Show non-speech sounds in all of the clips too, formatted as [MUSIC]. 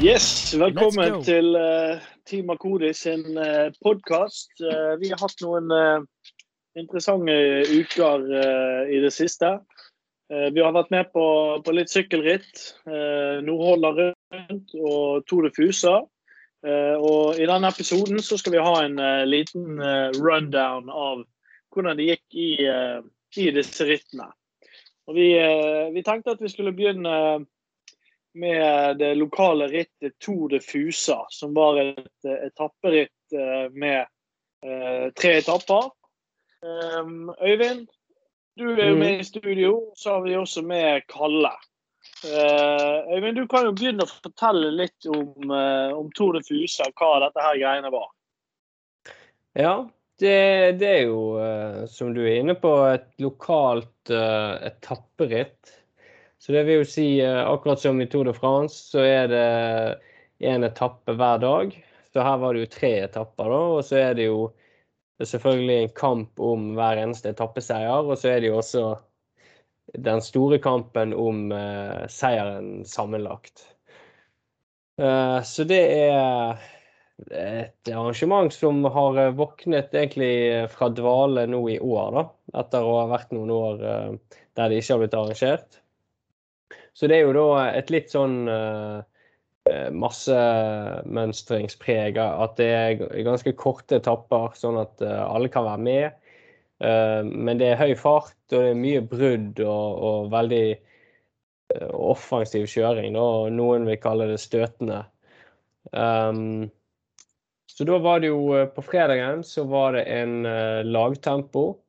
Yes, velkommen til uh, Team Akodi sin uh, podkast. Uh, vi har hatt noen uh, interessante uker i det siste. vi har vært med på, på litt sykkelritt. Nordholda rundt og Tour de Fusa. og I denne episoden så skal vi ha en liten rundown av hvordan det gikk i, i disse rittene. Og vi, vi tenkte at vi skulle begynne med det lokale rittet Tour de Fusa, som var et etapperitt eh, med eh, tre etapper. Um, Øyvind, du er jo med i studio. Så har vi også med Kalle. Øyvind, du kan jo begynne å fortelle litt om, om Tour de Fusa, hva dette her greiene var. Ja, det, det er jo, som du er inne på, et lokalt etapperitt så det vil jo si, eh, akkurat som i Tour de France, så er det én etappe hver dag. Så her var det jo tre etapper, da. Og så er det jo selvfølgelig en kamp om hver eneste etappeseier. Og så er det jo også den store kampen om uh, seieren sammenlagt. Uh, så det er et arrangement som har våknet egentlig fra dvale nå i år, da. Etter å ha vært noen år uh, der det ikke har blitt arrangert. Så det er jo da et litt sånn uh, massemønstringspreg. At det er ganske korte etapper, sånn at uh, alle kan være med. Men det er høy fart, og det er mye brudd og, og veldig offensiv kjøring. Og noen vil kalle det støtende. Um, så da var det jo På fredagen så var det en lagtempo.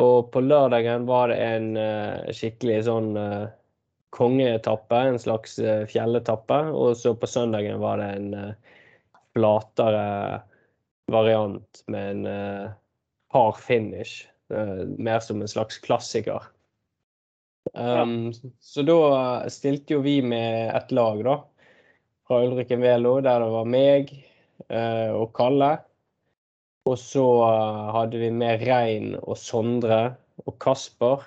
Og på lørdagen var det en skikkelig sånn kongeetappe, en slags eh, fjelletappe. Og så på søndagen var det en eh, flatere variant med en uh, hard finish. Mer som en slags klassiker. Um, ja. Så da stilte jo vi med et lag, da. Fra Ulriken Velo, der det var meg uh, og Kalle. Og så hadde vi med Rein og Sondre og Kasper.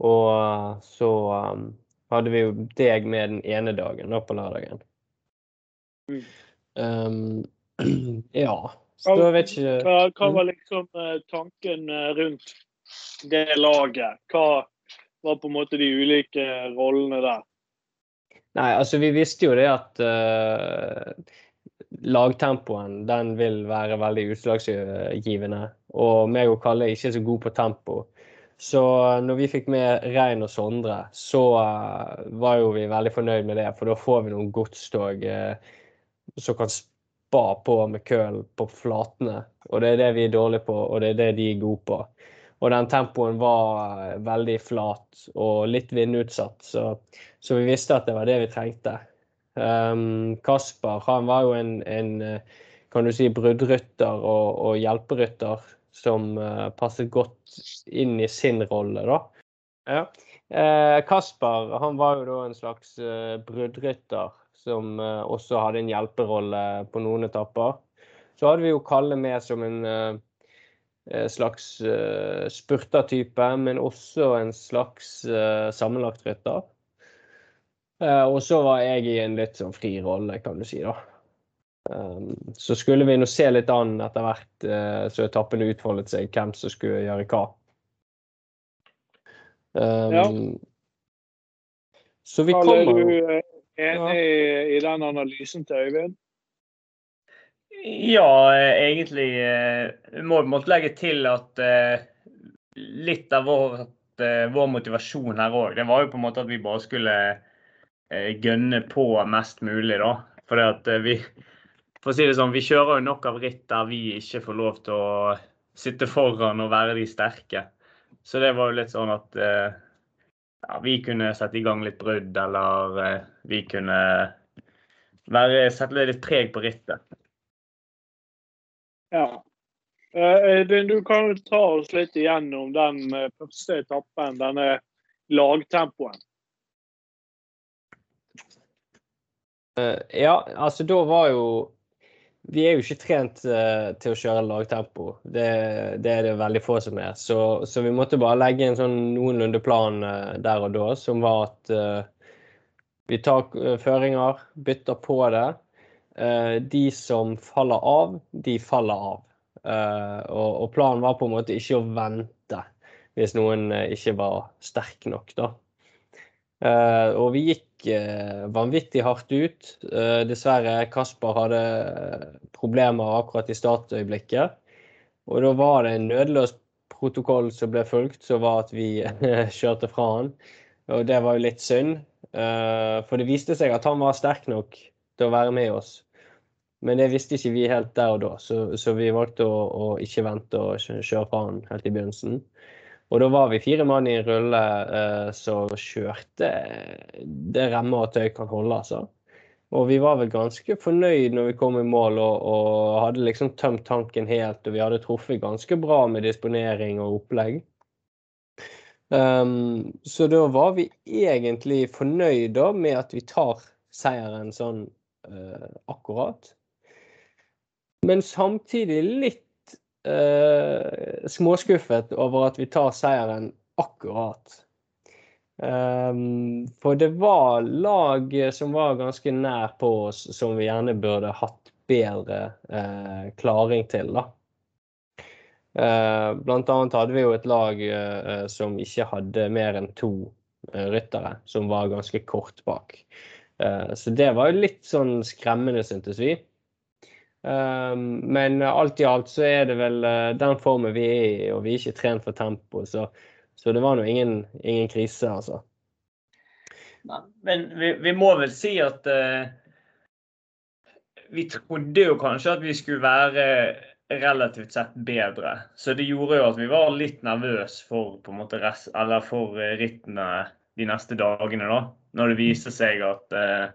Og eh, så um, hadde vi jo deg med den ene dagen, da på lørdagen. Mm. Um, [CLEARS THROAT] ja. Så da vet ikke hva, hva var mm. liksom uh, tanken rundt det laget? Hva var på en måte de ulike rollene der? Nei, altså vi visste jo det at uh, lagtempoen den vil være veldig utslagsgivende. Og meg og Kalle er ikke så gode på tempo. Så når vi fikk med Rein og Sondre, så uh, var jo vi veldig fornøyd med det. For da får vi noen godstog uh, som kan spa på med køl på flatene. Og det er det vi er dårlige på, og det er det de er gode på. Og den tempoen var uh, veldig flat og litt vindutsatt, så, så, vi visste at det var det vi trengte. Um, Kasper han var jo en, en kan du si, bruddrytter og, og hjelperytter som uh, passet godt inn i sin rolle, da. Ja. Eh, Kasper han var jo da en slags uh, bruddrytter som også hadde en hjelperolle på noen etapper. Så hadde vi jo Kalle med som en slags spurtertype, men også en slags sammenlagtrytter. og så var jeg i en litt sånn fri rolle, kan du si, da. Um, så skulle vi nå se litt an etter hvert uh, så etappene utfoldet seg, hvem som skulle gjøre hva. Um, ja. Så vi kommer Er du eh, enig ja. i den analysen til Øyvind? Ja, egentlig. Vi må måtte legge til at litt av vår, vår motivasjon her òg, det var jo på en måte at vi bare skulle gønne på mest mulig, da. For at vi, for å si det sånn, vi kjører jo nok av ritt der vi ikke får lov til å sitte foran og være de sterke. Så det var jo litt sånn at eh, ja, vi kunne sette i gang litt brudd, eller eh, vi kunne være, sette litt preg på rittet. Ja. Uh, du kan jo ta oss litt igjennom den første etappen, denne lagtempoen. Ja, altså da var jo vi er jo ikke trent uh, til å kjøre lagtempo. Det, det, er det veldig få som er. Så, så, vi måtte bare legge en sånn noenlunde plan uh, der og da, som var at uh, Vi tar føringer, bytter på det. De som faller av, de faller av. Og planen var på en måte ikke å vente hvis noen ikke var sterk nok, da. Og vi gikk vanvittig hardt ut. Dessverre, Kasper hadde problemer akkurat i startøyeblikket. Og da var det en nødløs protokoll som ble fulgt, som var at vi [LAUGHS] kjørte fra han. Og det var jo litt synd, eh, for det viste seg at han var sterk nok til å være med oss. Men det visste ikke vi helt der og da, så, så vi valgte å, å, ikke vente og kjøre fra han helt i begynnelsen. Og da var vi fire mann i en rulle eh, som kjørte det remmer og tøy kan holde, altså. Og vi var vel ganske fornøyd når vi kom i mål og, og, hadde liksom tømt tanken helt. Og vi hadde truffet ganske bra med disponering og opplegg. Um, så da var vi egentlig fornøyd da med at vi tar seieren sånn uh, akkurat. Men samtidig litt uh, småskuffet over at vi tar seieren akkurat. Um, for det var lag som var ganske nær på oss, som vi gjerne burde hatt bedre uh, klaring til. da. Uh, blant annet hadde vi jo et lag uh, som ikke hadde mer enn to ryttere, som var ganske kort bak. så det var jo litt sånn skremmende, syntes vi. Um, men alt i alt så er det vel den formen vi er i, og vi er ikke trent for tempo. Så så det var nå ingen, ingen, krise, altså. Men vi, vi, må vel si at uh, vi trodde jo kanskje at vi skulle være relativt sett bedre. Så det gjorde jo at vi var litt nervøse for, på en måte, rest, for eh, rittene de neste dagene. da, Når det viste seg at uh,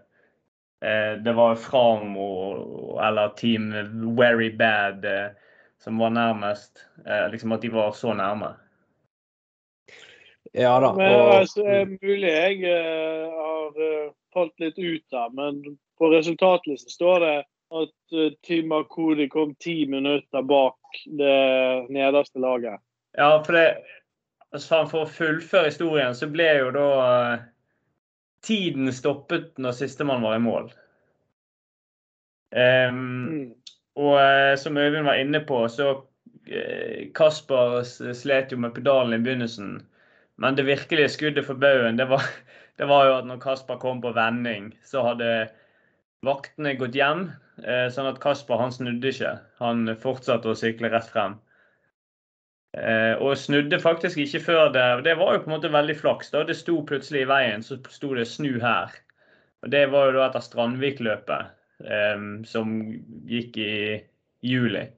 det var Framo eller Team Very Bad som var nærmest. liksom At de var så nærme. Ja da. Men, og, altså, det er mulig jeg har falt litt ut der, men på resultatlisten står det at Team Akodi kom ti minutter bak det nederste laget. Ja, for, det, altså, for å fullføre historien, så ble jo da tiden stoppet når sistemann var i mål. Um. Og som Øyvind var inne på, så Kasper slet jo med pedalen i begynnelsen. Men det virkelige skuddet for baugen, det, [LAUGHS] det, var jo at når Kasper kom på vending, så hadde vaktene gått hjem. Eh, sånn at Kasper han snudde ikke. Han fortsatte å sykle rett frem. Eh, og snudde faktisk ikke før det Det var jo på en måte veldig flaks. da Det sto plutselig i veien, så sto det 'snu her'. Og Det var jo da etter Strandvik-løpet, eh, som gikk i juli.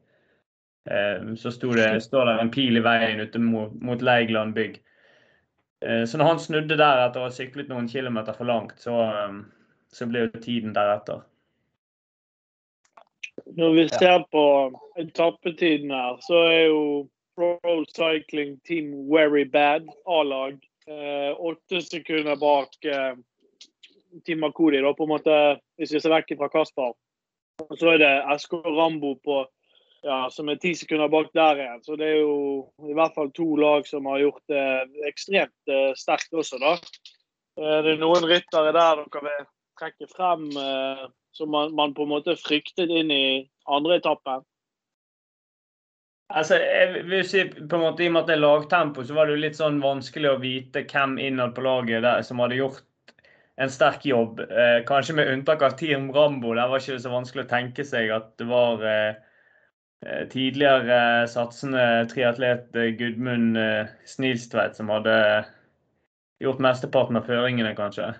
Så det, står det en pil i veien ute mot, mot Leigland bygg. Eh, så når han snudde der etter å ha syklet noen kilometer for langt, så, så ble jo tiden deretter. Når vi ser på etappetiden her, så er jo Pro Cycling Team Very Bad A-lag. Eh, åtte sekunder bak eh, Team Makodi, da, på en måte, hvis vi ser vekk fra Kasper. Og så er det SK Rambo på ja, som er ti sekunder bak der igjen. Så det er jo i hvert fall to lag som har gjort det ekstremt eh, sterkt også, da. Eh, det er noen ryttere der dere vil trekke frem eh, som man, man, på en måte fryktet inn i andre etappe? Altså, jeg vil si på en måte I og med at det er lagtempo, så var det jo litt sånn vanskelig å vite hvem innad på laget der som hadde gjort en sterk jobb. Eh, kanskje med unntak av Team Rambo. Der var ikke så vanskelig å tenke seg at det var eh, Eh, tidligere satsende triatlet eh, Gudmund eh, Snilstveit som hadde gjort mesteparten av føringene, kanskje.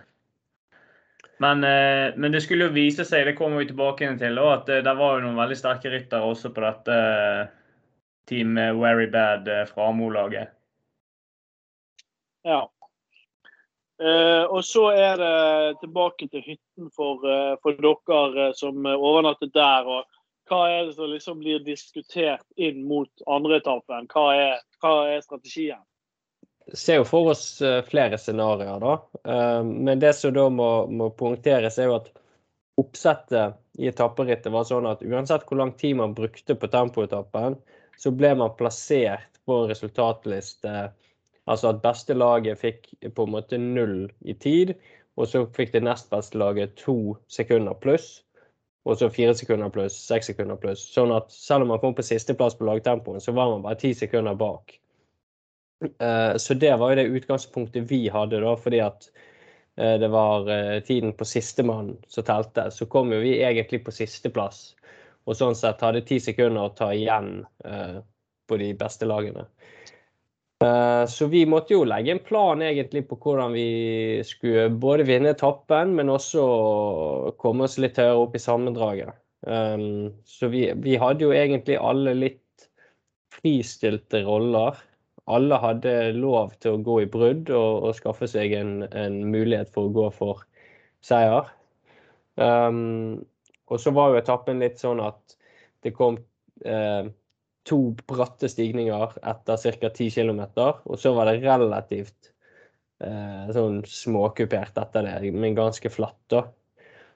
Men, men, det skulle jo vise seg, det kommer vi tilbake til, at det var jo noen veldig sterke ryttere også på dette Team Very Bad fra Amo-laget. Ja. Uh, og så er det tilbake til hytten for, uh, for dere som overnatter der. og hva er det som liksom blir diskutert inn mot andreetappen? Hva, er, hva er strategien? Vi ser jo for oss eh, flere scenarioer, da. Eh, men det som da må, må poengteres, er jo at oppsettet i etapperittet var sånn at uansett hvor lang tid man brukte på tempoetappen, så ble man plassert på resultatliste. Altså at beste laget fikk på en måte null i tid, Og så fikk det nest beste laget to sekunder pluss. Og så fire sekunder pluss, seks sekunder pluss. Sånn at selv om man kom på sisteplass på lagtempoen, så var man bare ti sekunder bak. Uh, så det var jo det utgangspunktet vi hadde, da, fordi at uh, det var uh, tiden på sistemann som telte. Så kom jo vi egentlig på sisteplass, og sånn sett hadde ti sekunder å ta igjen på de beste lagene. Eh, så vi måtte jo legge en plan egentlig på hvordan vi skulle både vinne etappen, men også komme oss litt høyere opp i sammendraget. Um, så vi, vi, hadde jo egentlig alle litt fristilte roller. Alle hadde lov til å gå i brudd og, og skaffe seg en, en, mulighet for å gå for seier. Um, og så var jo etappen litt sånn at det kom eh, to bratte stigninger etter ca. 10 km. Og så var det relativt eh, sånn småkupert etter det, men ganske flatt. da.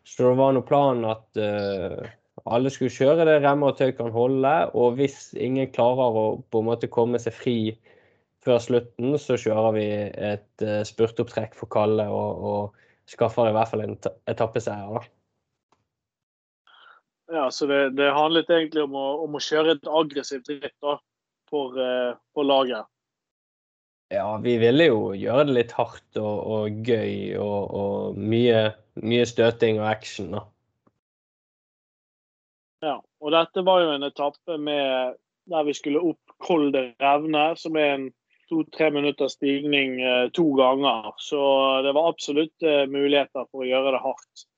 Så det var nå planen at eh, alle skulle kjøre det remmer og tøy kan holde. Og hvis ingen klarer å på en måte komme seg fri før slutten, så kjører vi et uh, spurtopptrekk for Kalle og, og skaffer i hvert fall en etappeseier. da. Ja, så det, det handlet egentlig om å, om å, kjøre et aggressivt ritt da, for, uh, for, laget. Ja, vi ville jo gjøre det litt hardt og, og gøy og, og mye, mye, støting og action. da. Ja, og dette var jo en etappe med, der vi skulle opp Kolde Revne, som er en to-tre minutters stigning eh, to ganger. Så det var absolutt eh, muligheter for å gjøre det hardt.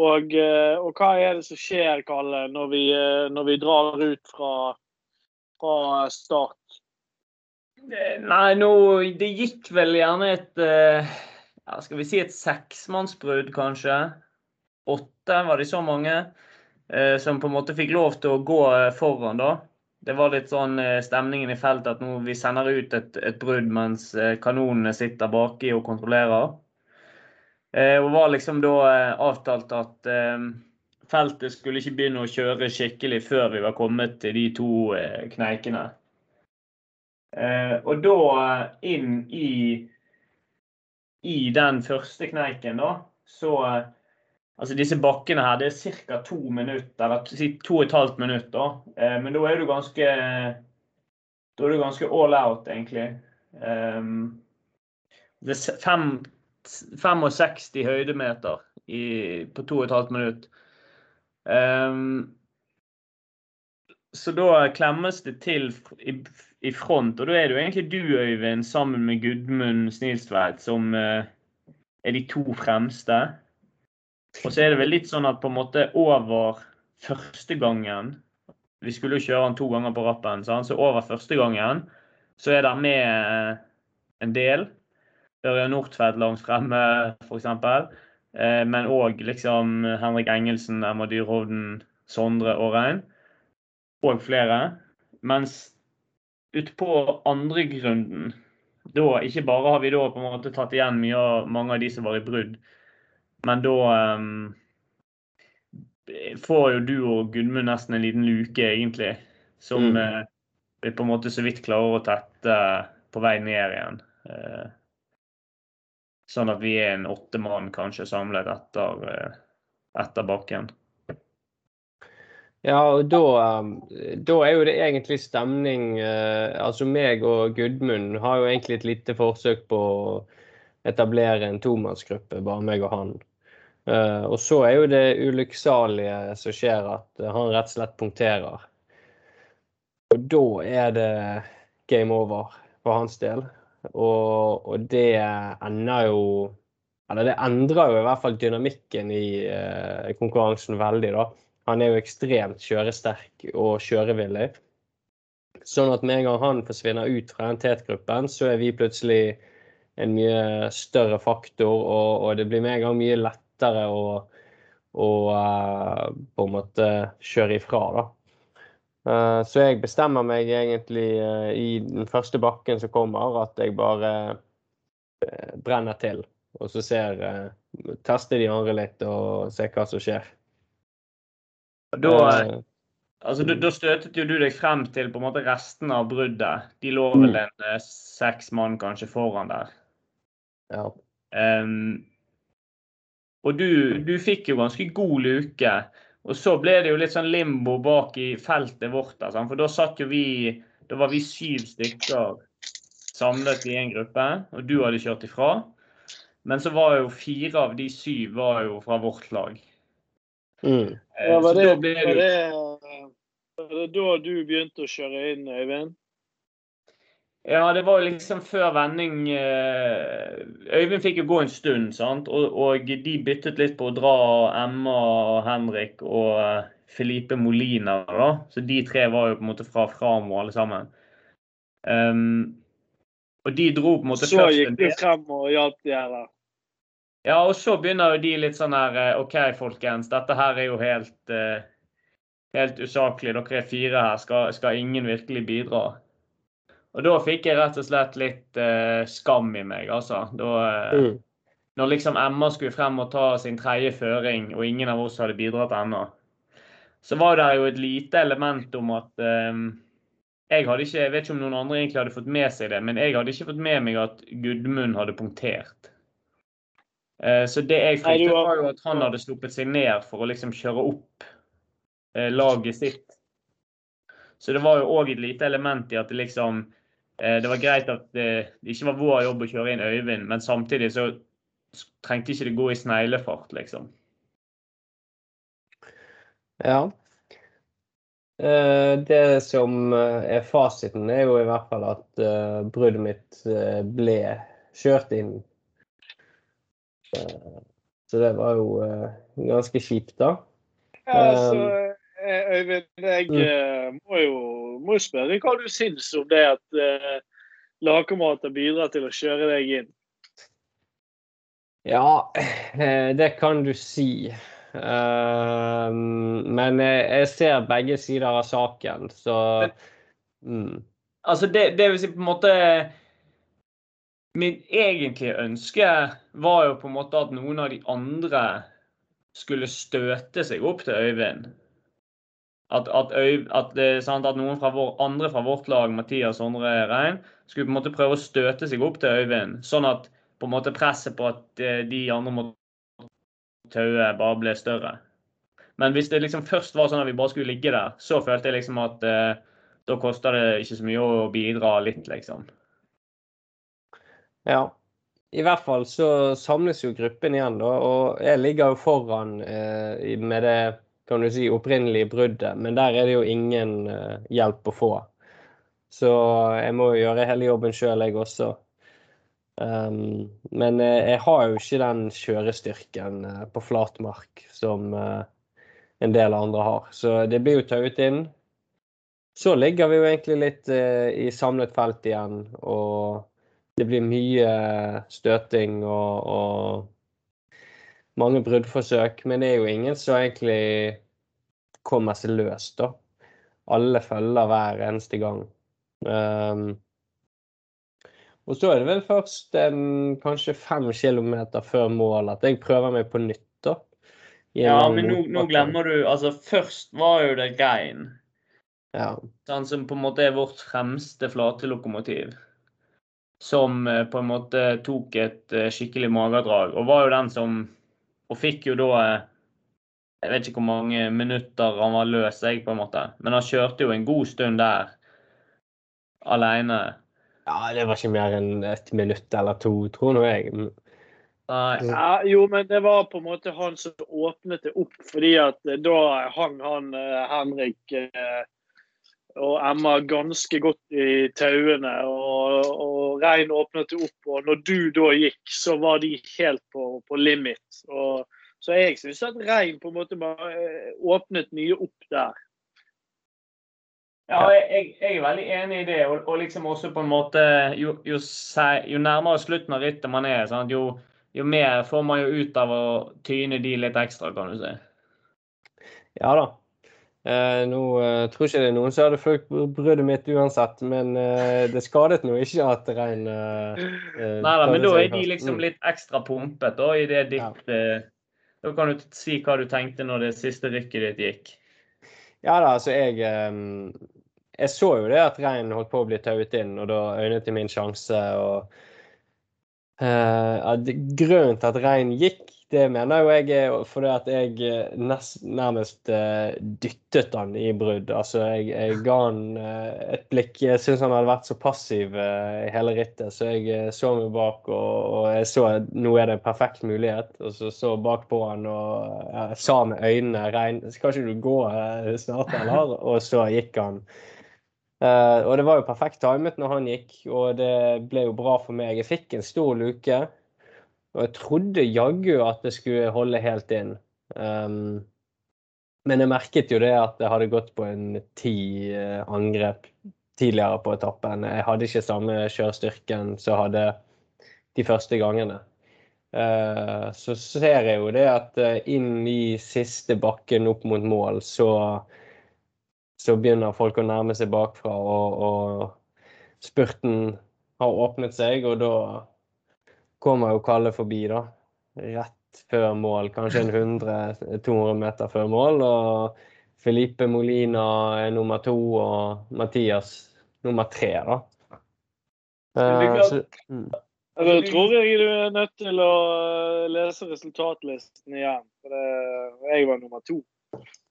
Og, eh, og, hva er det som skjer, Kalle, når vi, eh, når vi drar ut fra, fra, start? Nei, nå Det gikk vel gjerne et eh, ja, Skal vi si et seksmannsbrudd, kanskje? Åtte, var det så mange? Som på en måte fikk lov til å gå foran, da. Det var litt sånn stemningen i feltet at nå vi sender ut et, et brudd mens kanonene sitter baki og kontrollerer. Eh, og var liksom da eh, avtalt at eh, feltet skulle ikke begynne å kjøre skikkelig før vi var kommet til de to kneikene. Og da inn i, i den første kneiken, da, så Altså disse bakkene her, det er ca. to minutter, eller to og et halvt minutt, da. Men da er du ganske Da er du ganske all out, egentlig. Det er fem 65 høydemeter i, på 2 12 minutt. Um, så da klemmes det til i, i, front, og da er det jo egentlig du, Øyvind, sammen med Gudmund Snilstveit, som uh, er de to fremste. Og så er det vel litt sånn at på en måte over første gangen Vi skulle jo kjøre han to ganger på rappen, så over første gangen så er det med en del Ørjan Nordtvedt langt fremme, f.eks. Eh, men òg liksom Henrik Engelsen, Emma Dyrhovden, Sondre og Rein. Og flere. Mens utpå andre grunnen da, Ikke bare har vi da på en måte tatt igjen mye av mange av de som var i brudd, men da um, får jo du og Gudmund nesten en liten luke, egentlig. Som mm. uh, vi på en måte så vidt klarer å tette på vei ned igjen. Uh, Sånn at vi er en åtte mann kanskje samlet etter, eh, etter bakken. Ja, og da, eh, da, er jo det egentlig stemning eh, Altså meg og Gudmund har jo egentlig et lite forsøk på å etablere en tomannsgruppe, bare meg og han. Og så er jo det ulykksalige som skjer, at han rett og slett punkterer. Og da er det game over for hans del. Og, og det ender jo Eller det endrer jo i hvert fall dynamikken i eh, konkurransen veldig, da. Han er jo ekstremt kjøresterk og kjørevillig. Sånn at med en gang han forsvinner ut fra den tetgruppen, så er vi plutselig en mye større faktor, og, og det blir med en gang mye lettere å, å uh, på en måte kjøre ifra, da. Eh, så jeg bestemmer meg egentlig eh, i den første bakken som kommer, at jeg bare eh, brenner til. Og så ser, tester de andre litt og ser hva som skjer. Da, altså, da, støtet jo du deg frem til på en måte resten av bruddet. De lå vel mm. en seks mann kanskje foran der. Ja. Um, Og du, du fikk jo ganske god luke. Og så ble det jo litt sånn limbo bak i feltet vårt. Altså. For da satt jo vi Da var vi syv stykker samlet i en gruppe, og du hadde kjørt ifra. Men så var jo fire av de syv var jo fra vårt lag. Mm. Eh, ja, var, det, var, det, var, det, da du begynte å kjøre inn, Øyvind? Ja, det var liksom før vending eh, Øyvind fikk jo gå en stund, sant? Og, og de byttet litt på å dra Emma, Henrik og eh, Felipe Molina. da. Så de tre var jo på en måte fra Framo alle sammen. Um, og de dro på en måte så først Så gikk de frem og hjalp de, eller? Ja, og så begynner jo de litt sånn her eh, OK, folkens, dette her er jo helt, helt usaklig. Dere er fire her. Skal, skal ingen virkelig bidra? Og da fikk jeg rett og slett litt uh, skam i meg, altså. Da, uh, mm. Når liksom Emma skulle frem og ta sin tredje føring, og ingen av oss hadde bidratt ennå, så var det jo et lite element om at um, jeg hadde ikke, jeg vet ikke om noen andre egentlig hadde fått med seg det, men jeg hadde ikke fått med meg at Gudmund hadde punktert. Uh, så det jeg fryktet, var jo at han hadde sluppet seg ned for å liksom kjøre opp laget sitt. Så det var jo òg et lite element i at det liksom Eh, det var greit at det, ikke var vår jobb å kjøre inn Øyvind, men samtidig så trengte ikke det gå i sneglefart, liksom. Ja. Eh, det som eh, er fasiten, er jo i hvert fall at bruddet mitt ble kjørt inn. Så det var jo ganske kjipt, da. Ja, altså, Øyvind, jeg mm. må jo må spørre hva du syns om det at eh, lagkamerater bidrar til å kjøre deg inn. Ja, eh, det kan du si. Uh, men jeg ser begge sider av saken, så mm. Altså, det, det vil si på en måte Mitt egentlige ønske var jo på en måte at noen av de andre skulle støte seg opp til Øyvind at, at, at, sant, at, noen fra vår, andre fra vårt lag, Mathias Sondre Rein, skulle på en måte prøve å støte seg opp til Øyvind. Sånn at på en måte presset på at eh, de andre måtte taue, bare ble større. Men hvis det liksom først var sånn at vi bare skulle ligge der, så følte jeg liksom at eh, da kosta det ikke så mye å bidra litt, liksom. Ja. I hvert fall så samles jo gruppen igjen, da. Og jeg ligger jo foran eh, med det kan du si, opprinnelige bruddet, men der er det jo ingen uh, hjelp å få. Så jeg må jo gjøre hele jobben sjøl, jeg også. Um, men uh, jeg har jo ikke den kjørestyrken uh, på flatmark som en del andre har. Så det blir jo tauet inn. Så ligger vi jo egentlig litt i samlet felt igjen, og det blir mye støting og, og mange bruddforsøk, men det er jo ingen som egentlig kommer seg løs, da. Alle følger hver eneste gang. Um, og så er det vel først en, kanskje fem kilometer før mål at jeg prøver meg på nytt, da. Ja, men nå, nå, glemmer du Altså, først var jo det Gein. Ja. Han som på en måte er vårt fremste flatelokomotiv. Som eh, på en måte tok et eh, skikkelig magedrag, og var jo den som og fikk jo da eh, Jeg vet ikke hvor mange minutter han var løs, jeg, på en måte. Men han kjørte jo en god stund der alene. Ja, det var ikke mer enn et minutt eller to, tror nå jeg. Ja, jo, men det var på en måte han som åpnet det opp, fordi at da hang han eh, Henrik eh, og Emma ganske godt i tauene. Og, og Rein åpnet det opp, og når du da gikk, så var de helt på, på limit. Og, så jeg syns at Rein på en måte eh, åpnet mye opp der. Ja, jeg, jeg, er veldig enig i det. Og, og liksom også på en måte Jo, jo, jo nærmere slutten av rittet man er, sant? Jo, jo mer får man jo ut av å tyne de litt ekstra, kan du si. Ja da. Eh, nå eh, tror ikke det er noen som hadde fulgt bruddet mitt uansett, men eh, det skadet nå ikke at regn eh Nei da, men da er de liksom mm. litt ekstra pumpet da, i det ditt ja. Da kan du si hva du tenkte når det siste rykket ditt gikk. Ja da, altså jeg Jeg så jo det at regn holdt på å bli tauet inn, og da øynet jeg min sjanse. og Grunnen til at regn gikk, det mener jo jeg fordi at jeg eh, nest, nærmest uh, dyttet han i brudd. Altså, jeg, jeg ga han uh, et blikk. Jeg syns han hadde vært så passiv uh, i hele rittet, så jeg så meg bak og, og, jeg så at nå er det en perfekt mulighet. Og så så bak på han og ja, sa med øynene rein, Skal ikke du gå snart, eller? [LAUGHS] Og så gikk han. og det var jo perfekt timet når han gikk, og det ble jo bra for meg. Jeg fikk en stor luke. Og jeg trodde jaggu at det skulle holde helt inn. Um, men jeg merket jo det at jeg hadde gått på en ti uh, angrep tidligere på etappen. Jeg hadde ikke samme kjørestyrken som hadde de første gangene. Uh, så ser jeg jo det at uh, inn i siste bakken opp mot mål, så, så begynner folk å nærme seg bakfra, og, og spurten har åpnet seg, og da kommer jo Kalle forbi, da. Rett før mål, kanskje en 100-200 meter før mål. Og Felipe Molina er nummer to, og Mathias nummer tre, da. Uh, så, mm. Da tror jeg du er nødt til å eh, lese resultatlisten igjen. For det, jeg var nummer to.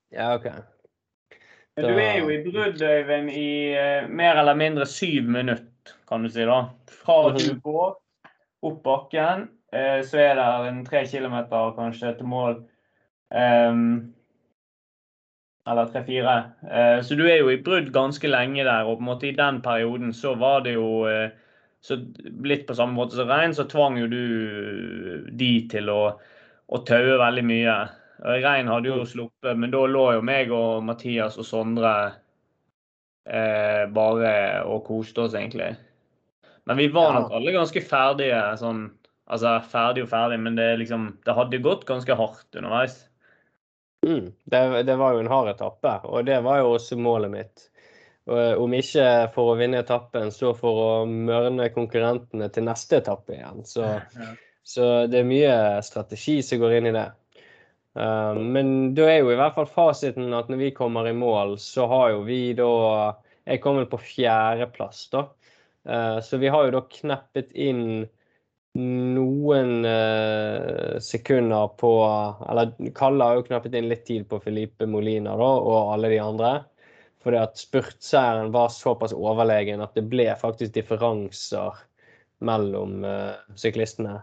Ja, OK. Da... Du er jo i brudd, Øyvind, i uh, mer eller mindre syv minutter, kan du si. da. Fra du mhm. går opp bakken. Eh, så er det en tre kilometer kanskje til mål. Um, eller tre-fire. Eh, så du er jo i brudd ganske lenge der, og på en måte i den perioden så var det jo uh, så Litt på samme måte som Rein, så tvang jo du de til å, å taue veldig mye. Rein hadde jo mm. sluppet, men da lå jo meg og Mathias og Sondre uh, bare og koste oss, egentlig. Men vi var nok alle ganske ferdige sånn Altså ferdig og ferdig, men det, liksom, det hadde gått ganske hardt underveis. Mm, det, det, var jo en hard etappe, og det var jo også målet mitt. Og om ikke for å vinne etappen, så for å mørne konkurrentene til neste etappe igjen. Så, ja. så det er mye strategi som går inn i det. Uh, men da er jo i hvert fall fasiten at når vi kommer i mål, så har jo vi da Jeg kom vel på fjerdeplass, da. Eh, så vi har jo da kneppet inn noen uh, sekunder på Eller Kalle har jo knappet inn litt tid på Felipe Molina da, og alle de andre. Fordi at spurtseieren var såpass overlegen at det ble faktisk differanser mellom uh, syklistene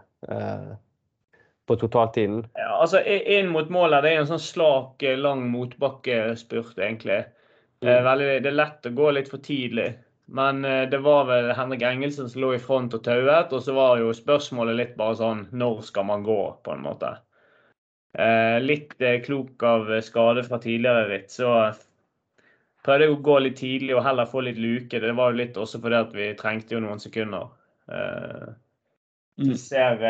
på totaltiden. Ja, altså Inn mot målet det er en sånn slak, lang motbakkespurt, egentlig. Mm. Veldig, det er lett å gå litt for tidlig. Men eh, det var vel Henrik Engelsen som lå i front og tauet. Og så var jo spørsmålet litt bare sånn Når skal man gå, på en måte? Eh, litt eh, klok av skade fra tidligere ritt, så prøvde jeg å gå litt tidlig og heller få litt luke. Det var jo litt også fordi at vi trengte jo noen sekunder. Eh, mm. ser,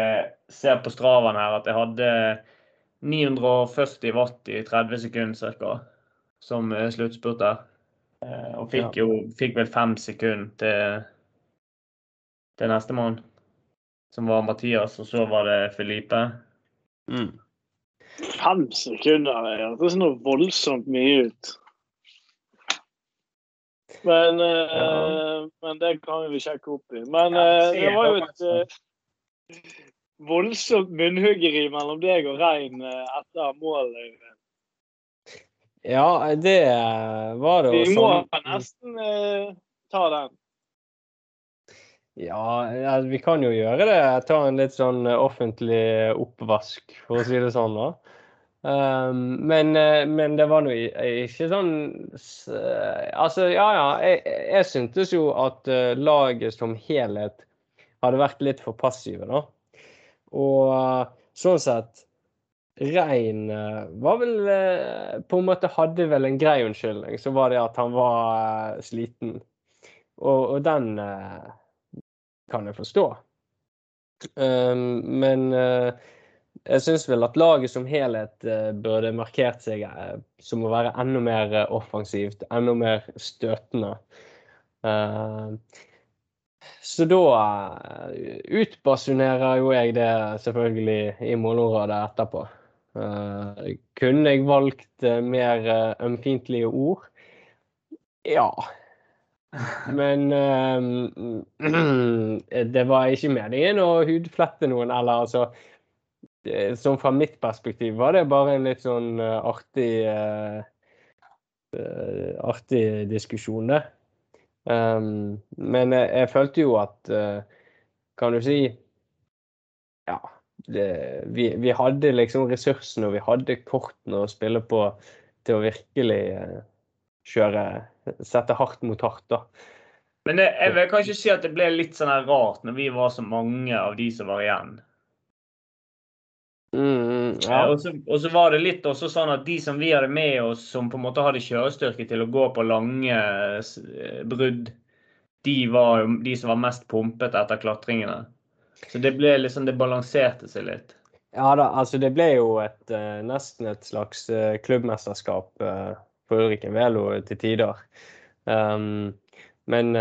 ser, på straven her at jeg hadde 940 watt i 30 sekunder ca. som sluttspurt der. Eh, og fikk jo fikk vel fem sekunder til, til nestemann, som var Mathias, og så var det Felipe. Mm. Fem sekunder? Det høres noe voldsomt mye ut. Men, eh, ja. men det kan vi sjekke opp i. Men ja, eh, det var jo et uh, voldsomt munnhuggeri mellom deg og Rein etter målet. Ja, det var det. Vi må sånn... nesten uh, ta den. Ja, ja, vi kan jo gjøre det. Ta en litt sånn eh, offentlig oppvask, for å si det sånn. da. Um, men, eh, men, det var nå ikke sånn Altså, ja ja. Jeg, jeg syntes jo at laget som helhet hadde vært litt for passive, da. Og sånn sett Rein eh, var vel eh, På en måte hadde vel en grei unnskyldning, så var det at han var eh, sliten. Og, og den kan jeg forstå. Um, men jeg syns vel at laget som helhet burde markert seg som å være enda mer offensivt, enda mer støtende. Så da utbasunerer jo jeg det selvfølgelig i målområdet etterpå. Uh, kunne jeg valgt uh, mer uh, ømfintlige ord? Ja. [LAUGHS] Men det var ikke meningen å hudflette noen, eller altså sånn fra mitt perspektiv var det bare en litt sånn uh, artig uh, uh, artig diskusjon, det. Um, men jeg, jeg, følte jo at Kan du si Ja. Det, vi, vi, hadde liksom ressursene og vi hadde kortene å spille på til å virkelig kjøre Sette hardt mot hardt, da. Men jeg, jeg vil kanskje si at det ble litt sånn rart når vi var så mange av de som var igjen. Mm, ja. og, så, og, så, var det litt også sånn at de som vi hadde med oss, som på en måte hadde kjørestyrke til å gå på lange eh, brudd, de var jo de som var mest pumpet etter klatringene. Så det ble liksom, det balanserte seg litt. Ja da, altså det ble jo et, uh, nesten et slags uh, klubbmesterskap på for Ulriken Velo til tider. Um, men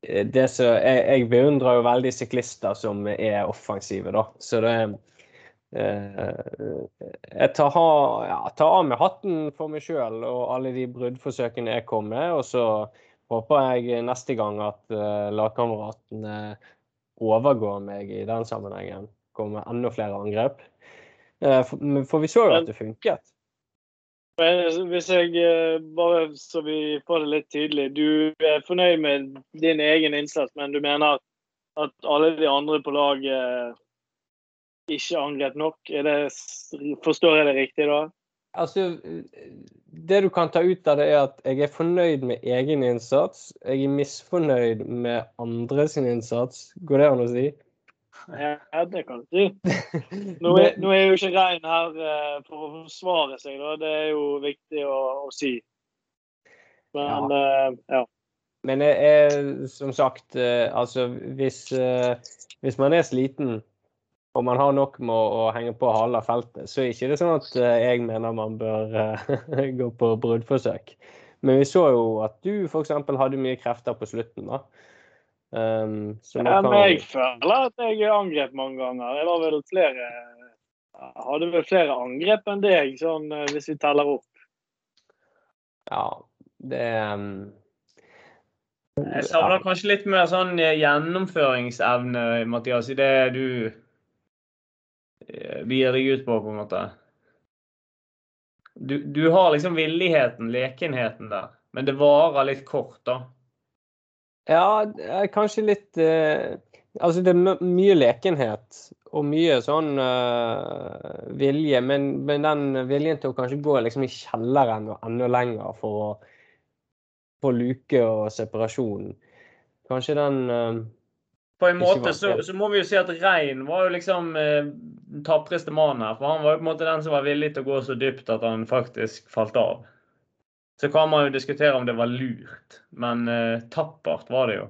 det så, jeg, jeg, beundrer jo veldig syklister som er offensive, da. Så det uh, Jeg tar, ja, tar, av meg hatten for meg sjøl og alle de bruddforsøkene jeg kom med. Og så håper jeg neste gang at uh, lagkameratene overgår meg i den sammenhengen. Kommer med enda flere angrep. Uh, for, for vi så jo at det funket. Hvis jeg eh, bare så vi får det litt tydelig Du er fornøyd med din egen innsats, men du mener at alle de andre på laget ikke angrep nok? Det, forstår jeg det riktig da? Altså, Det du kan ta ut av det, er at jeg er fornøyd med egen innsats. Jeg er misfornøyd med andres innsats. Går det an å si? Ja, det kan du si. [LAUGHS] Nå er, nå er jo ikke Rein her uh, for å forsvare seg, da. Det er jo viktig å, å si. Men ja. Uh, ja. Men jeg, er som sagt, uh, altså hvis, hvis, man er sliten og man har nok med å, å henge på halve feltet, så er ikke det sånn at jeg mener man bør [LAUGHS] gå på bruddforsøk. Men vi så jo at du f.eks. hadde mye krefter på slutten. da. Um, ja, men jeg føler at jeg angrep mange ganger. Jeg var vel flere hadde vel flere angrep enn deg, sånn, eh, hvis vi teller opp. Ja, det um... Jeg savner kanskje litt mer sånn eh, gjennomføringsevne, Mathias, i det du begir eh, deg ut på, på en måte. Du, du har liksom villigheten, lekenheten der, men det varer litt kort, da. Ja, kanskje litt uh, Altså, det er mye lekenhet og mye sånn uh, vilje, men, men, den viljen til å kanskje gå liksom i kjelleren og enda lenger for å få luke og separasjon Kanskje den uh, På en måte så, så, må vi jo si at Rein var jo liksom uh, tapreste mannen her. For han var jo på en måte den som var villig til å gå så dypt at han faktisk falt av. Så kan man jo diskutere om det var lurt, men eh, tappert var det jo.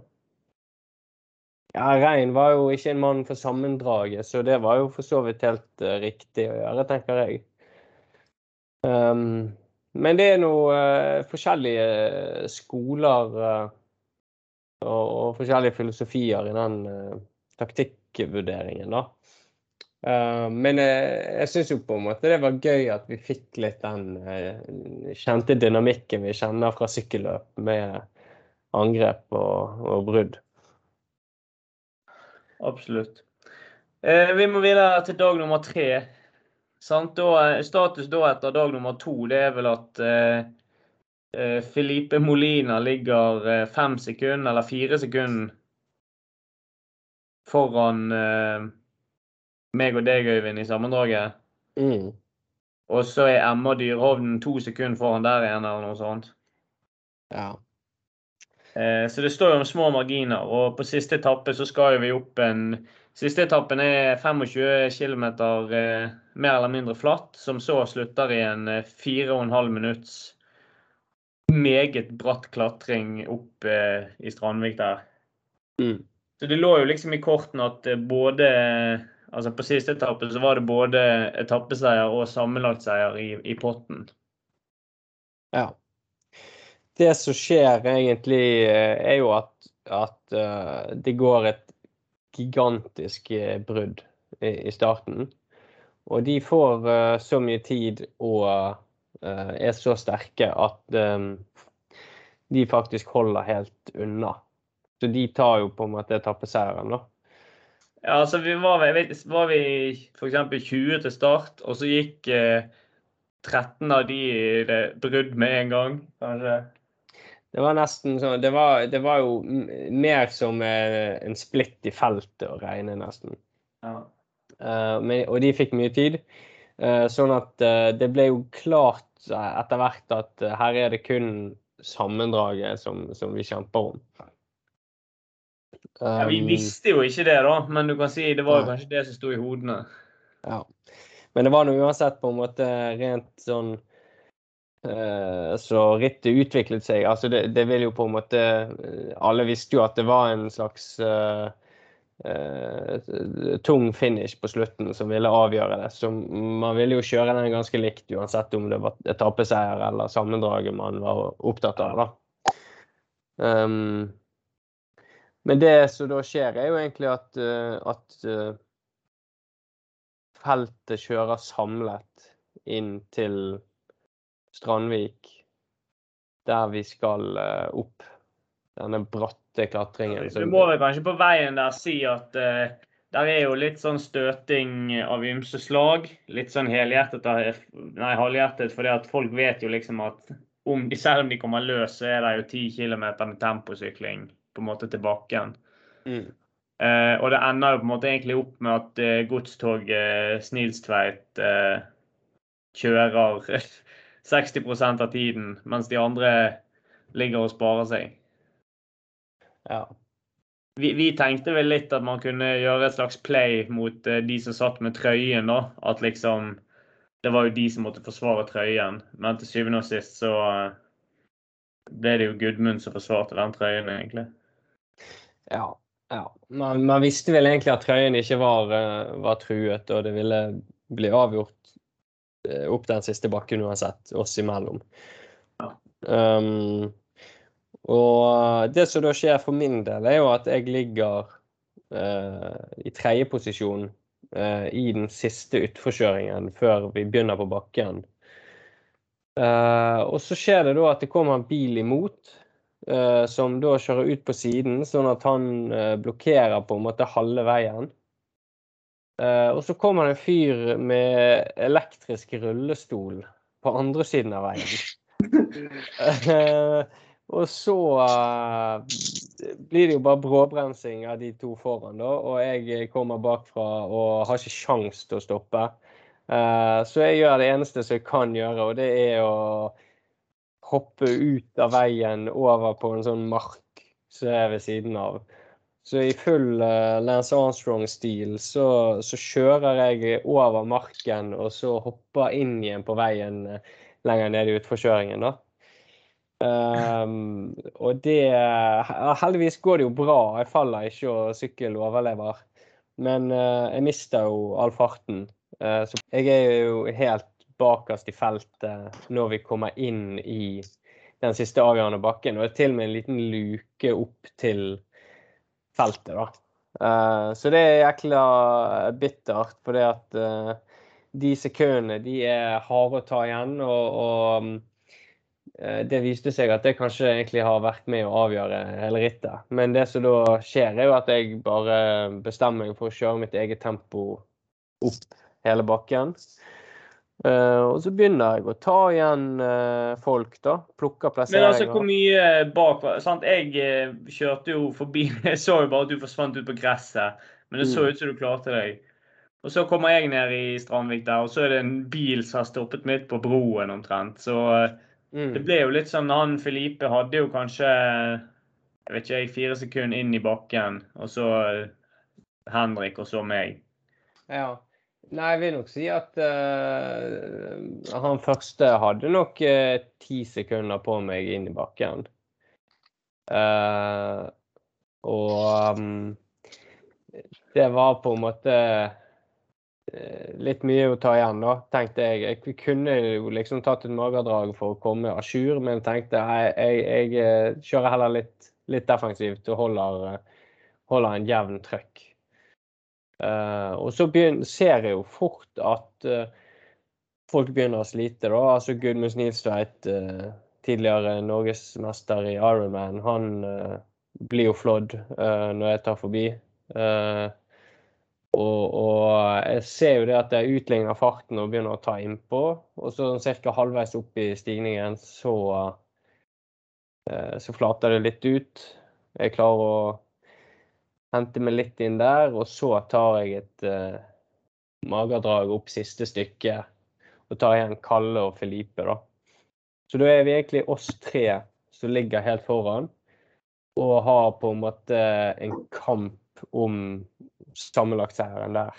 Ja, Rein var jo ikke en mann for sammendraget, så det var jo for så vidt helt uh, riktig å gjøre, tenker jeg. Um, men det er noe uh, forskjellige skoler og, og, forskjellige filosofier i den taktikkvurderingen, da. Uh, men jeg, jeg syns jo på en måte det var gøy at vi fikk litt den uh, kjente dynamikken vi kjenner fra sykkelløp, med angrep og, og brudd. Absolutt. Uh, vi må videre til dag nummer tre. Da, status da etter dag nummer to det er vel at Felipe Molina ligger fem sekunder, eller fire sekunder foran meg og deg, Øyvind, i sammendraget. Mm. Og så er Emma Dyrhovden to sekunder foran der igjen, eller noe sånt. Ja. Eh, så det står jo om små marginer. Og på siste etappe så skal vi opp en Siste etappen er 25 km eh, mer eller mindre flatt, som så slutter i en eh, 4,5 minutts meget bratt klatring opp eh, i Strandvik der. Mm. Så det lå jo liksom i kortene at eh, både Altså På siste etappe så var det både etappeseier og sammenlagtseier i, i potten. Ja. Det som skjer egentlig, eh, er jo at, at uh, det går et gigantisk brudd i, i starten. Og de får uh, så mye tid og er så sterke at um, de faktisk holder helt unna. Så de tar jo på en måte etappeseieren, da. Ja, altså vi var, vet, var vi f.eks. 20 til start, og så gikk eh, 13 av de i det brudd med en gang, kanskje? Det var nesten sånn Det var, det var jo mer som en splitt i feltet å regne, nesten. Ja. Uh, men, og de fikk mye tid. Uh, sånn at uh, det ble jo klart etter hvert at her er det kun sammendraget som, som vi kjemper om. Um, ja, vi visste jo ikke det, da, men du kan si det var jo kanskje det som sto i hodene. Ja. Men det var nå uansett på en måte rent sånn Så rittet utviklet seg. Altså det, det, vil jo på en måte Alle visste jo at det var en slags uh, uh, tung finish på slutten som ville avgjøre det. Så man ville jo kjøre den ganske likt uansett om det var etappeseier eller sammendraget man var opptatt av. da. Um, men det som da skjer, er jo egentlig at, at feltet kjører samlet inn til Strandvik, der vi skal eh, opp denne bratte klatringen. Du må vel kanskje på veien der si at uh, der er jo litt sånn støting av ymse slag. Litt sånn helhjertet, nei halvhjertet, fordi at folk vet jo liksom at om de, [LAUGHS] selv om de kommer løs, så er det jo 10 km med temposykling på en måte til bakken. Mm. Uh, og det ender jo på en måte egentlig opp med at uh, godstoget Snilstveit uh, kjører [LAUGHS] 60% av tiden, mens de andre ligger og sparer seg. Ja. Vi, vi, tenkte vel litt at man kunne gjøre et slags play mot de som satt med trøyen, da. At liksom Det var jo de som måtte forsvare trøyen. Men til syvende og sist så ble det jo Gudmund som forsvarte den trøyen, egentlig. Ja, ja, man, man, visste vel egentlig at trøyen ikke var, uh, var, truet, og det ville bli avgjort opp den siste bakken uansett, oss imellom. Ja. Um, og det som da skjer for min del, er jo at jeg ligger eh, i tredjeposisjon eh, i den siste utforkjøringen før vi begynner på bakken. og så skjer det da at det kommer en bil imot. eh, som da kjører ut på siden, sånn at han uh, blokkerer på en måte halve veien. Uh, og så kommer det en fyr med elektrisk rullestol på andre siden av veien. [LAUGHS] og så blir det jo bare bråbremsing av de to foran, da. Og jeg kommer bakfra og har ikke sjans til å stoppe. så jeg gjør det eneste som jeg kan gjøre, og det er å hoppe ut av veien over på en sånn mark som er ved siden av. Så i full uh, Lance Armstrong-stil så, så, kjører jeg over marken og så hopper inn igjen på veien lenger ned i utforkjøringen. da. Um, og det Heldigvis går det jo bra. Jeg faller ikke og sykkel overlever. Men uh, jeg mister jo all farten. Uh, så jeg er jo helt bakerst i feltet når vi kommer inn i den siste avgjørende bakken. Og til og med en liten luke opp til feltet, da. Uh, så det er jækla bittert, fordi at de sekundene de er harde å ta igjen. Og, og uh, det viste seg at det kanskje egentlig har vært med å avgjøre hele rittet. Men det som da skjer, er jo at jeg bare bestemmer meg for å kjøre mitt eget tempo opp hele bakken. Uh, og så begynner jeg å ta igjen uh, folk, da. Plukke plasseringer. Men altså, hvor mye bak sant? Jeg uh, kjørte jo forbi [LAUGHS] Jeg så jo bare at du forsvant ut på gresset, men det så mm. ut som du klarte deg. Og så kommer jeg ned i Strandvik der, og så er det en bil som har stoppet midt på broen omtrent. Så mm. det ble jo litt sånn Han Felipe hadde jo kanskje jeg vet ikke, fire sekunder inn i bakken, og så Henrik, og så meg. Ja. Nei, jeg vil nok si at uh, han første hadde nok uh, ti sekunder på meg inn i bakken. Uh, og um, det var på en måte litt mye å ta igjen, da, tenkte jeg. Jeg kunne jo liksom tatt et magedrag for å komme à jour, men tenkte jeg, jeg, jeg, kjører heller litt, litt defensivt og holder, holder en jevn trøkk. Uh, og så begynner, ser jeg jo fort at uh, folk begynner å slite. da, altså Gudmund Snilstveit, uh, tidligere norgesmester i Ironman, han blir jo flådd når jeg tar forbi. Og, og, jeg ser jo det at jeg utligner farten og begynner å ta innpå. Og så ca. halvveis opp i stigningen så, så flater det litt ut. Jeg klarer å hente meg litt inn der, og så tar jeg et uh, magedrag opp siste stykke. Og tar igjen Kalle og Felipe, da. Så da er vi egentlig oss tre som ligger helt foran, og har på en måte en kamp om sammenlagtseieren der.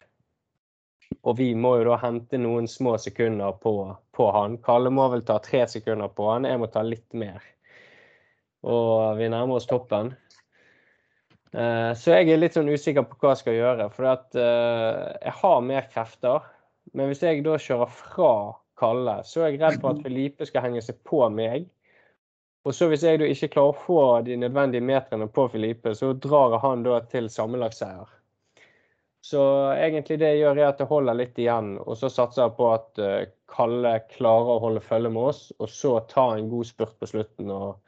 Og vi må jo da hente noen små sekunder på, på, han. Kalle må vel ta tre sekunder på han, jeg må ta litt mer. Og vi nærmer oss toppen. Uh, så jeg er litt sånn usikker på hva jeg skal gjøre. For at, uh, jeg har mer krefter. Men hvis jeg da kjører fra Kalle, så er jeg redd for at Felipe skal henge seg på meg. Og så hvis jeg da ikke klarer å få de nødvendige meterne på Filipe, så drar han da til sammenlagtseier. Så egentlig det jeg gjør, er at jeg holder litt igjen, og så satser jeg på at uh, Kalle klarer å holde følge med oss, og så ta en god spurt på slutten og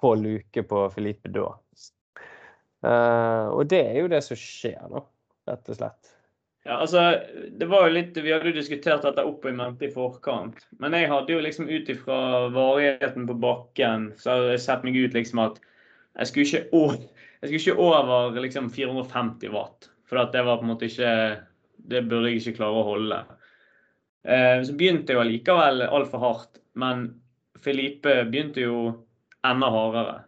få luke på Filipe da. Uh, og det er jo det som skjer, da, rett og slett. Ja, altså, det var jo litt, Vi hadde jo diskutert dette opp og i mente i forkant. Men jeg hadde jo liksom ut ifra varigheten på bakken, så hadde jeg sett meg ut liksom at jeg skulle ikke, over, skulle ikke over liksom 450 watt. For det var på en måte ikke Det burde jeg ikke klare å holde. Eh, så begynte jeg allikevel altfor hardt. Men Felipe begynte jo enda hardere.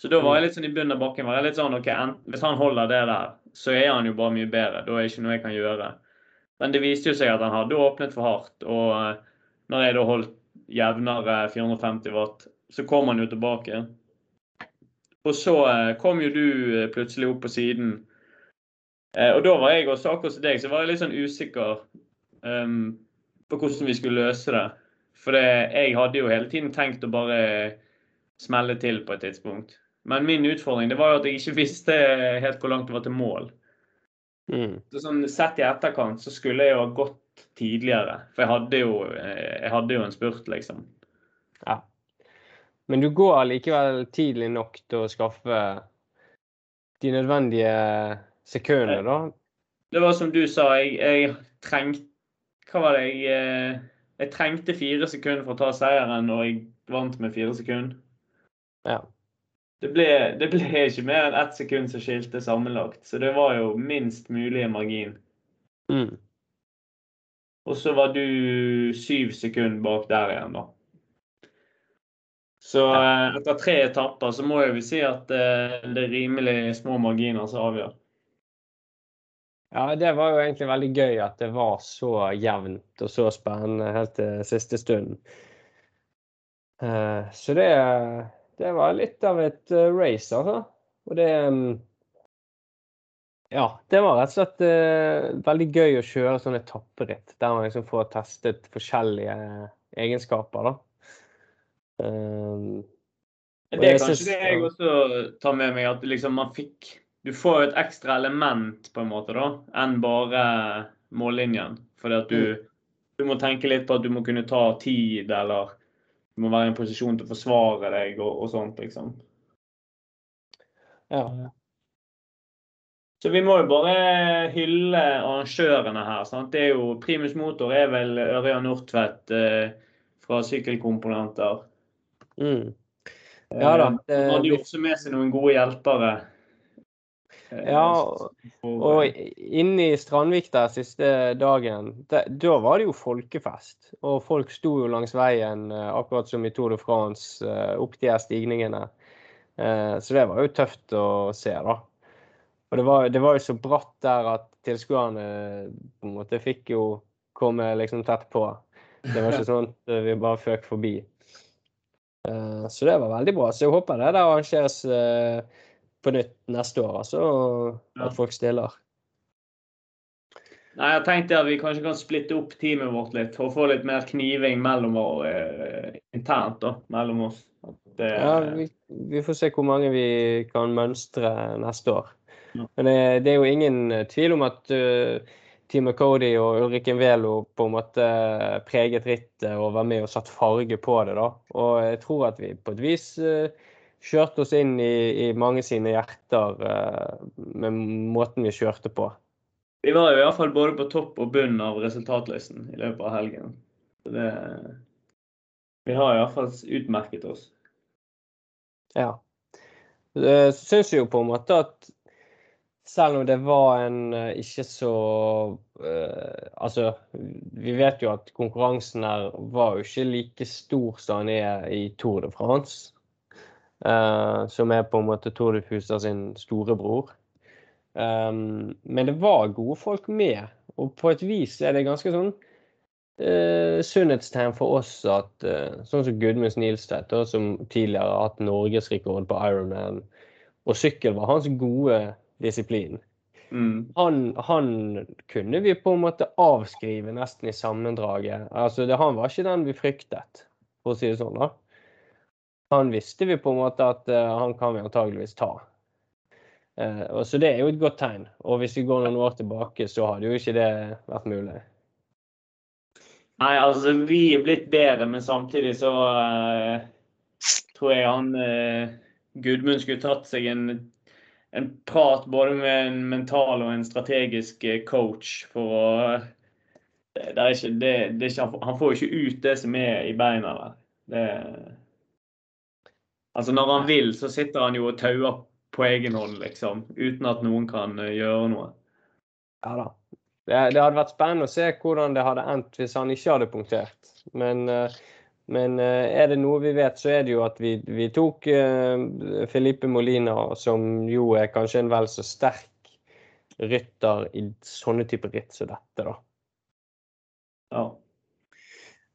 Så da var jeg litt sånn i bunnen av bakken. var jeg litt sånn, ok, Hvis han holder det der, så er han jo bare mye bedre. Da er det ikke noe jeg kan gjøre. Men det viste jo seg at han hadde åpnet for hardt. Og eh, når jeg da holdt jevnere 450 watt, så kom han jo tilbake. Og så eh, kom jo du eh, plutselig opp på siden. Og da var jeg også akkurat som deg, så var jeg litt sånn usikker um, på hvordan vi skulle løse det. For jeg hadde jo hele tiden tenkt å bare smelle til på et tidspunkt. Men min utfordring det var jo at jeg ikke visste helt hvor langt det var til mål. Mm. Så sånn Sett i etterkant så skulle jeg jo ha gått tidligere. For jeg hadde jo, jeg hadde jo en spurt, liksom. Ja. Men du går likevel tidlig nok til å skaffe de nødvendige sekundene, da? Det var som du sa, jeg, jeg trengte Hva var det jeg eh, Jeg trengte fire sekunder for å ta seieren, og jeg vant med fire sekunder. Ja. Det ble, det ble, ikke mer enn ett sekund som skilte sammenlagt, så det var jo minst mulig margin. Mm. Og så var du syv sekunder bak der igjen, da. Så ja. Eh, etter tre etapper så må jeg vel si at eh, det er rimelig små marginer som avgjør. Ja, det var jo egentlig veldig gøy at det var så jevnt og så spennende helt til siste stund. Eh, så det det var litt av et uh, race, altså. Og det um, Ja, det var rett og slett uh, veldig gøy å kjøre sånn etapperitt der man liksom får testet forskjellige egenskaper, da. Um, det er kanskje det jeg også tar med meg, at liksom man fikk Du får jo et ekstra element, på en måte, da, enn bare mållinjen. Fordi at du, mm. du må tenke litt på at du må kunne ta tid, eller du må være i en posisjon til å forsvare deg og, og sånt, liksom. Ja. Så vi må jo bare hylle arrangørene her. Sant? Det er jo, Primus Motor er vel Ørjan Nordtvedt eh, fra Sykkelkomponenter. Mm. Ja da. Det, eh, hadde jo også med seg noen gode hjelpere. Ja, og inne i Strandvik der siste dagen, da, da var det jo folkefest. Og folk sto jo langs veien, eh, akkurat som i Tour de France, eh, opp de her stigningene. Eh, så det var jo tøft å se, da. Og det var, det var jo så bratt der at tilskuerne på en måte fikk jo komme liksom tett på. Det var ikke sånn at vi bare føk forbi. Så det var veldig bra. Så jeg håper det der arrangeres på nytt neste år, altså. At ja. folk stiller. Nei, Jeg tenkte at vi kanskje kan splitte opp teamet vårt litt for å få litt mer kniving mellom vår, eh, internt da, mellom oss. Det, ja, vi, vi, får se hvor mange vi kan mønstre neste år. Ja. Men det, det, er jo ingen tvil om at uh, Team Cody og Ulrikken Velo på en måte preget rittet og var med og satt farge på det. da. Og jeg tror at vi på et vis uh, kjørte oss inn i, i mange sine hjerter uh, med måten vi kjørte på. Vi var jo iallfall både på topp og bunn av resultatlisten i løpet av helgen. Det Vi har iallfall utmerket oss. Ja. Så syns jo på en måte at selv om det var en eh, ikke så uh, Altså, vi vet jo at konkurransen her var jo ikke like stor som den er i Tour de France. Uh, som er på en måte Tour de Fusa sin storebror. Um, men det var gode folk med, og på et vis er det ganske sånn uh, sunnhetstegn for oss at uh, sånn som Gudmunds Snilstedt, som tidligere har hatt norgesrekord på Ironman, og sykkel var hans gode disiplin. Mm. Han, han, kunne vi på en måte avskrive nesten i sammendraget. Altså, det, han var ikke den vi fryktet, for å si det sånn. da. Han visste vi på en måte at uh, han kan vi antageligvis ta. Uh, og så Det er jo et godt tegn. Og hvis vi går noen år tilbake, så hadde jo ikke det vært mulig. Nei, altså vi er blitt bedre, men samtidig så uh, tror jeg han Gudmund skulle tatt seg en en prat både med en mental og en strategisk eh, coach for å det er ikke, det, det ikke, Han får jo ikke ut det som er i beina der. Det, altså Når han vil, så sitter han jo og tauer på egen hånd, liksom. Uten at noen kan eh, gjøre noe. Ja da. Det, det hadde vært spennende å se hvordan det hadde endt hvis han ikke hadde punktert. Men uh, men eh, er det noe vi vet, så er det jo at vi, vi tok uh, Felipe Molina, som jo er kanskje en vel så sterk rytter i sånne typer ritt som dette, da. Ja.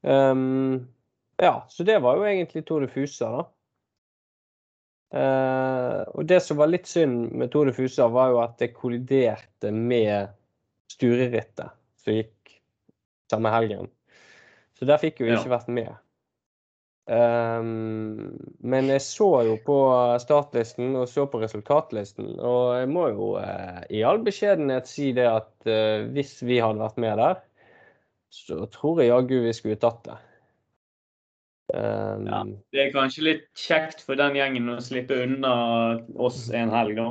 Um, ja, så det var jo egentlig Tour de Fusa, da. Uh, og det som var litt synd med Tour de Fusa, var jo at det kolliderte med Sturerittet som gikk samme helgen. Så der fikk jo ikke ja. vært med. Um, men jeg så jo på startlisten og så på resultatlisten, og jeg må jo uh, i all beskjedenhet si det at uh, hvis vi hadde vært med der, så tror jeg jaggu vi skulle tatt det. Um, ja, det er kanskje litt kjekt for den gjengen å slippe unna oss en helg, da.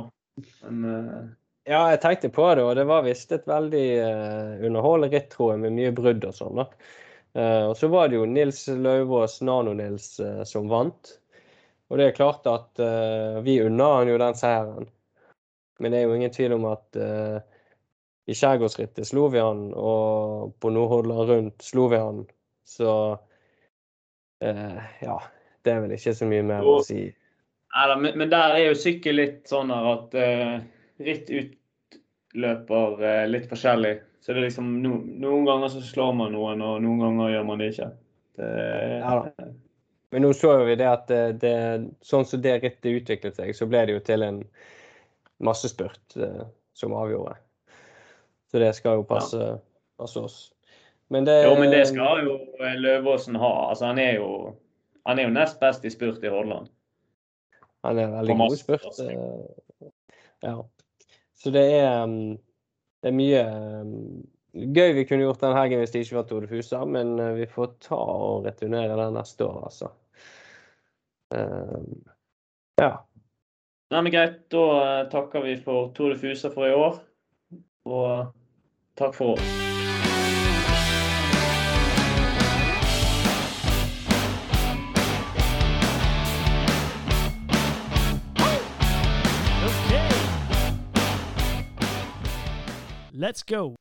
Men, uh... Ja, jeg tenkte på det, og det var visst et veldig uh, underholdende ritt, tror jeg, med mye brudd og sånn. da. Uh, og så var det jo Nils Lauvås, Nano-Nils, uh, som vant. Og det er klart at vi unner han jo den seieren. Men det er jo ingen tvil om at i Skjærgårdsrittet slo vi han, og på Nordhordland rundt slo vi han. Så ja, det er vel ikke så mye mer å si. Neida, men, der er jo sykkel litt sånn at ritt utløper litt forskjellig. Så det er liksom no, Noen ganger så slår man noen, og noen ganger gjør man det ikke. Det, ja, da. Men nå så vi det at det, det, sånn som det rittet utviklet seg, så ble det jo til en massespurt uh, som avgjorde. Så det skal jo passe, ja. passe oss. Men det, jo, men det skal jo Løvåsen ha. Altså, han er jo, han er jo nest best i spurt i Hordaland. Han er veldig god i spurt. Eh, ja. Så det er mm, det er mye um, gøy vi kunne gjort den helgen hvis det ikke var Tode Fusa, men uh, vi får ta og returnere den neste år, altså. Um, ja. Nei, men Greit. Da takker vi for Tode Fusa for i år. Og takk for oss. Let's go.